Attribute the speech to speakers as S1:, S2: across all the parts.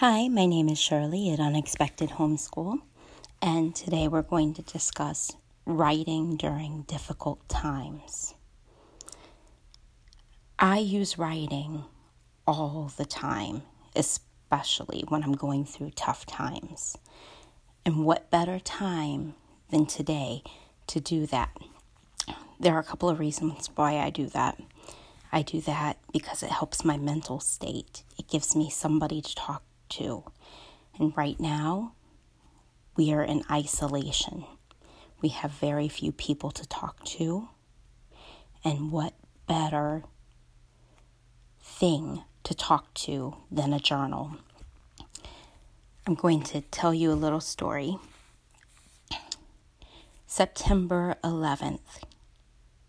S1: Hi, my name is Shirley at Unexpected Homeschool, and today we're going to discuss writing during difficult times. I use writing all the time, especially when I'm going through tough times. And what better time than today to do that? There are a couple of reasons why I do that. I do that because it helps my mental state. It gives me somebody to talk to. And right now, we are in isolation. We have very few people to talk to. And what better thing to talk to than a journal? I'm going to tell you a little story. September 11th,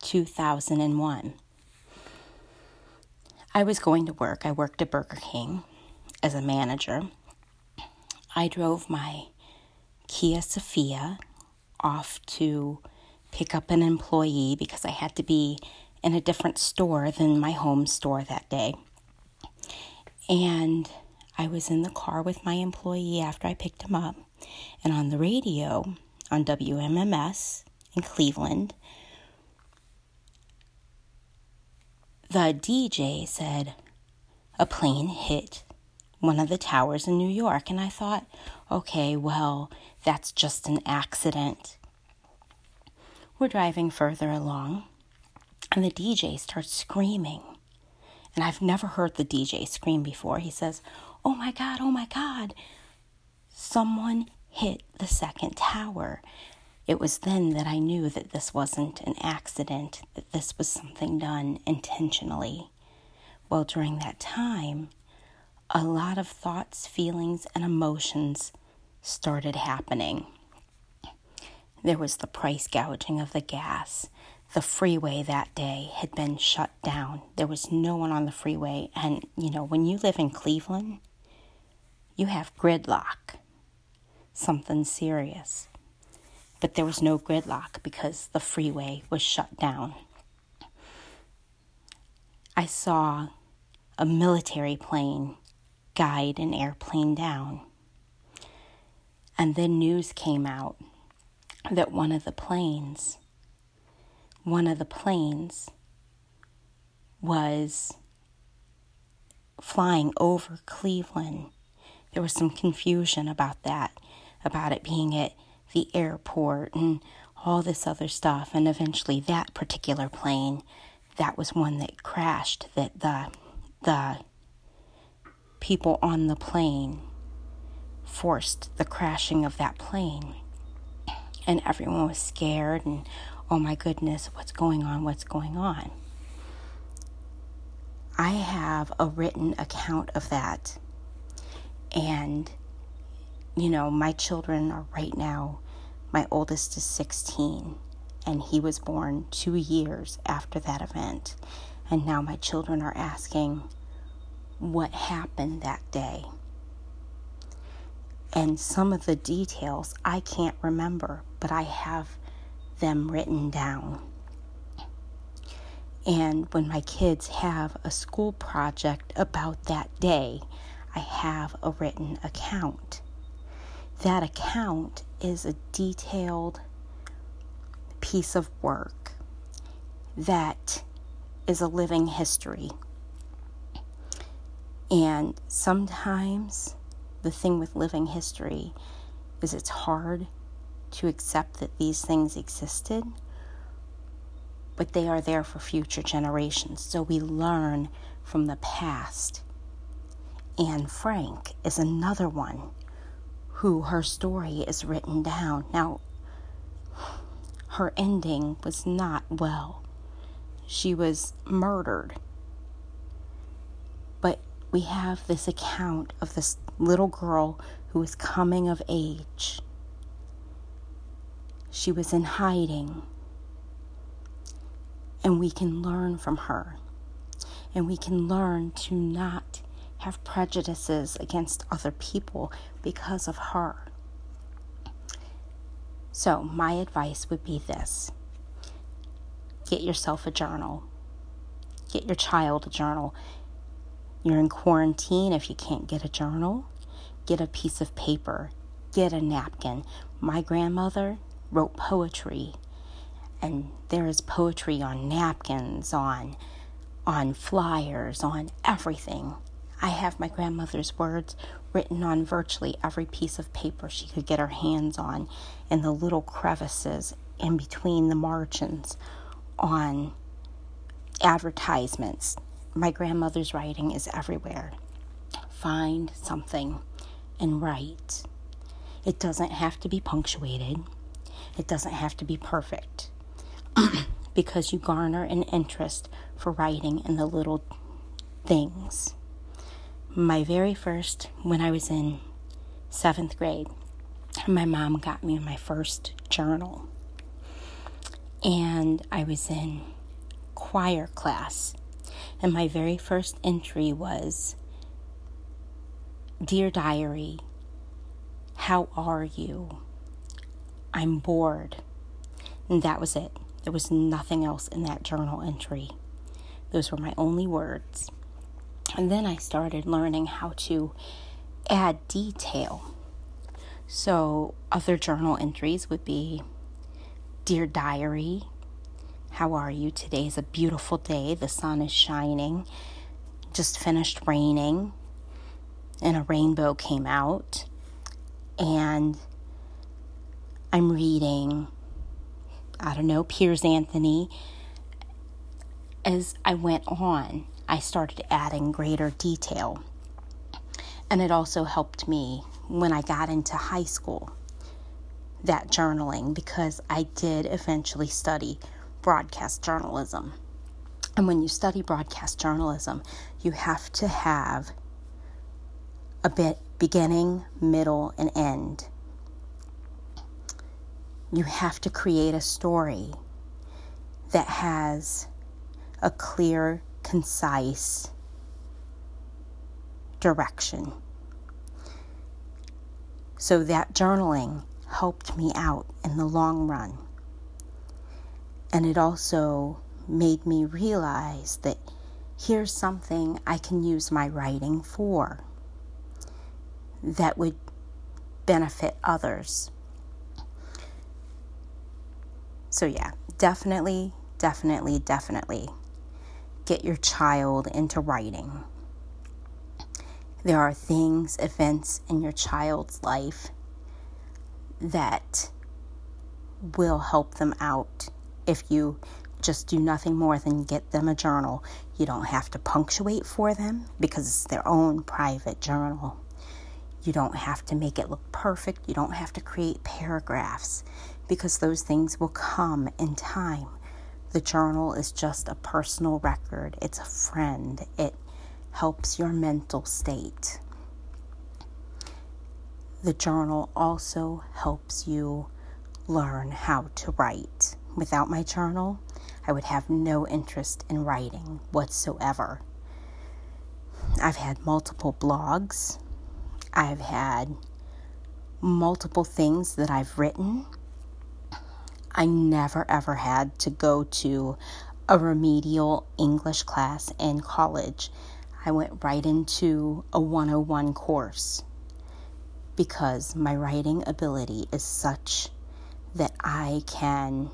S1: 2001. I was going to work. I worked at Burger King as a manager. I drove my Kia Sephia off to pick up an employee because I had to be in a different store than my home store that day. And I was in the car with my employee after I picked him up. And on the radio, on WMMS in Cleveland, the DJ said a plane hit one of the towers in New York. And I thought, okay, well, that's just an accident. We're driving further along, and the DJ starts screaming. And I've never heard the DJ scream before. He says, Oh my God, oh my God, someone hit the second tower. It was then that I knew that this wasn't an accident, that this was something done intentionally. Well, during that time, a lot of thoughts, feelings, and emotions started happening. There was the price gouging of the gas. The freeway that day had been shut down. There was no one on the freeway. And, you know, when you live in Cleveland, you have gridlock, something serious. But there was no gridlock because the freeway was shut down. I saw a military plane guide an airplane down. And then news came out that one of the planes, one of the planes was flying over Cleveland. There was some confusion about that, about it being at the airport and all this other stuff. And eventually, that particular plane, that was one that crashed, that the, the people on the plane forced the crashing of that plane. And everyone was scared and, oh my goodness, what's going on? What's going on? I have a written account of that. And, you know, my children are right now, my oldest is 16, and he was born two years after that event. And now my children are asking, what happened that day. And some of the details I can't remember, but I have them written down. And when my kids have a school project about that day, I have a written account. That account is a detailed piece of work that is a living history and sometimes the thing with living history is it's hard to accept that these things existed, but they are there for future generations. So we learn from the past. Anne Frank is another one who her story is written down. Now, her ending was not well. She was murdered we have this account of this little girl who was coming of age. She was in hiding. And we can learn from her. And we can learn to not have prejudices against other people because of her. So, my advice would be this get yourself a journal, get your child a journal you're in quarantine if you can't get a journal. get a piece of paper, get a napkin. My grandmother wrote poetry, and there is poetry on napkins, on on flyers, on everything. I have my grandmother's words written on virtually every piece of paper she could get her hands on in the little crevices in between the margins on advertisements. My grandmother's writing is everywhere. Find something and write. It doesn't have to be punctuated, it doesn't have to be perfect because you garner an interest for writing in the little things. My very first, when I was in seventh grade, my mom got me my first journal. And I was in choir class. And my very first entry was Dear Diary, how are you? I'm bored. And that was it. There was nothing else in that journal entry. Those were my only words. And then I started learning how to add detail. So, other journal entries would be Dear Diary, how are you? Today is a beautiful day. The sun is shining. Just finished raining, and a rainbow came out. And I'm reading I don't know, Piers Anthony. As I went on, I started adding greater detail. And it also helped me when I got into high school, that journaling, because I did eventually study broadcast journalism. And when you study broadcast journalism, you have to have a bit beginning, middle, and end you have to create a story that has a clear, concise direction. So that journaling helped me out in the long run. And it also made me realize that here's something I can use my writing for that would benefit others. So, yeah, definitely, definitely, definitely get your child into writing. There are things, events in your child's life that will help them out if you just do nothing more than get them a journal. You don't have to punctuate for them because it's their own private journal. You don't have to make it look perfect. You don't have to create paragraphs because those things will come in time. The journal is just a personal record, it's a friend, it helps your mental state. The journal also helps you learn how to write. Without my journal, I would have no interest in writing whatsoever. I've had multiple blogs. I've had multiple things that I've written I never ever had to go to a remedial English class in college. I went right into a 101 course because my writing ability is such that I can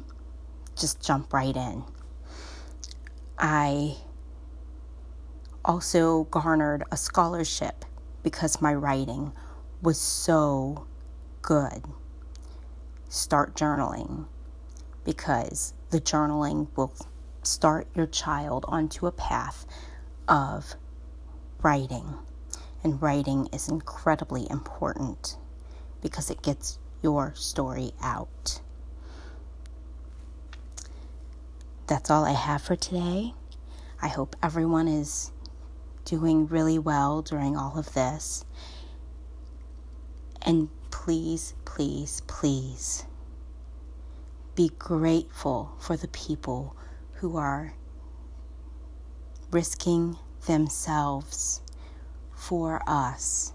S1: just jump right in. I also garnered a scholarship because my writing was so good. Start journaling because the journaling will start your child onto a path of writing. And writing is incredibly important because it gets your story out. That's all I have for today. I hope everyone is doing really well during all of this. And please, please, please be grateful for the people who are risking themselves for us.